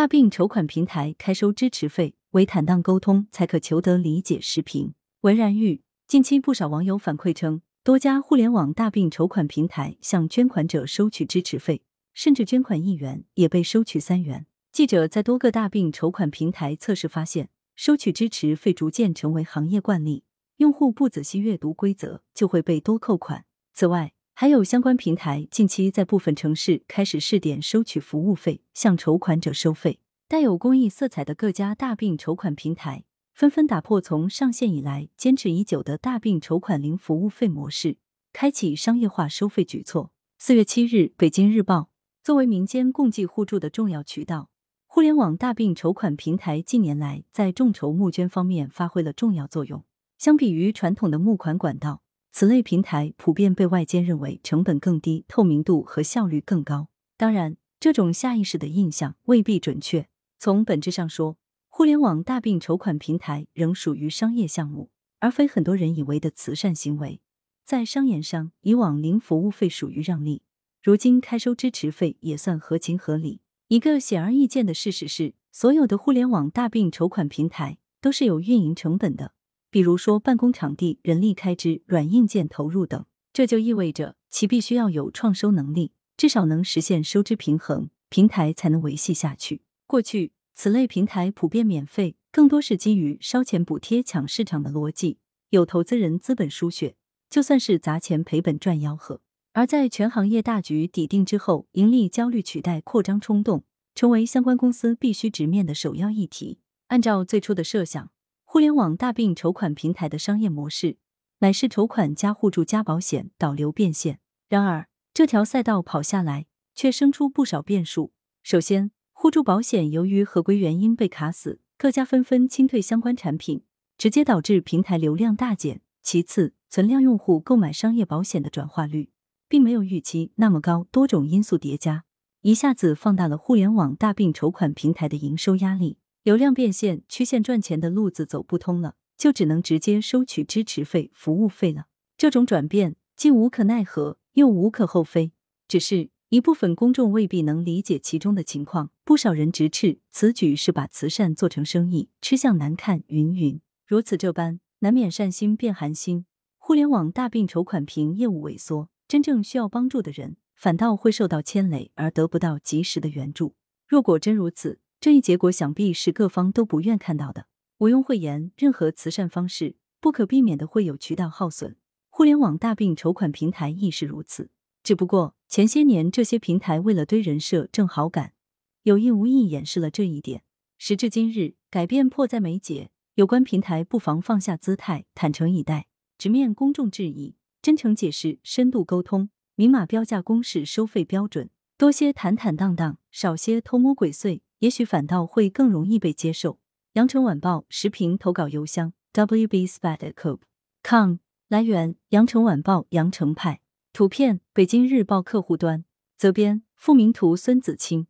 大病筹款平台开收支持费，为坦荡沟通才可求得理解。视频：文然玉。近期不少网友反馈称，多家互联网大病筹款平台向捐款者收取支持费，甚至捐款一元也被收取三元。记者在多个大病筹款平台测试发现，收取支持费逐渐成为行业惯例，用户不仔细阅读规则就会被多扣款。此外，还有相关平台近期在部分城市开始试点收取服务费，向筹款者收费。带有公益色彩的各家大病筹款平台纷纷打破从上线以来坚持已久的大病筹款零服务费模式，开启商业化收费举措。四月七日，北京日报作为民间共济互助的重要渠道，互联网大病筹款平台近年来在众筹募捐方面发挥了重要作用。相比于传统的募款管道。此类平台普遍被外界认为成本更低、透明度和效率更高。当然，这种下意识的印象未必准确。从本质上说，互联网大病筹款平台仍属于商业项目，而非很多人以为的慈善行为。在商言商，以往零服务费属于让利，如今开收支持费也算合情合理。一个显而易见的事实是，所有的互联网大病筹款平台都是有运营成本的。比如说办公场地、人力开支、软硬件投入等，这就意味着其必须要有创收能力，至少能实现收支平衡，平台才能维系下去。过去此类平台普遍免费，更多是基于烧钱补贴抢市场的逻辑，有投资人资本输血，就算是砸钱赔本赚吆喝。而在全行业大局底定之后，盈利焦虑取代扩张冲动，成为相关公司必须直面的首要议题。按照最初的设想。互联网大病筹款平台的商业模式乃是筹款加互助加保险导流变现。然而，这条赛道跑下来，却生出不少变数。首先，互助保险由于合规原因被卡死，各家纷纷清退相关产品，直接导致平台流量大减。其次，存量用户购买商业保险的转化率并没有预期那么高，多种因素叠加，一下子放大了互联网大病筹款平台的营收压力。流量变现、曲线赚钱的路子走不通了，就只能直接收取支持费、服务费了。这种转变既无可奈何，又无可厚非。只是一部分公众未必能理解其中的情况，不少人直斥此举是把慈善做成生意，吃相难看。云云如此这般，难免善心变寒心。互联网大病筹款凭业务萎缩，真正需要帮助的人反倒会受到牵累，而得不到及时的援助。若果真如此，这一结果想必是各方都不愿看到的。毋庸讳言，任何慈善方式不可避免的会有渠道耗损，互联网大病筹款平台亦是如此。只不过前些年这些平台为了堆人设、挣好感，有意无意掩饰了这一点。时至今日，改变迫在眉睫，有关平台不妨放下姿态，坦诚以待，直面公众质疑，真诚解释，深度沟通，明码标价公示收费标准，多些坦坦荡荡，少些偷摸鬼祟。也许反倒会更容易被接受。羊城晚报时评投稿邮箱：wbspad@com。来源：羊城晚报羊城派。图片：北京日报客户端。责编：付明图，孙子清。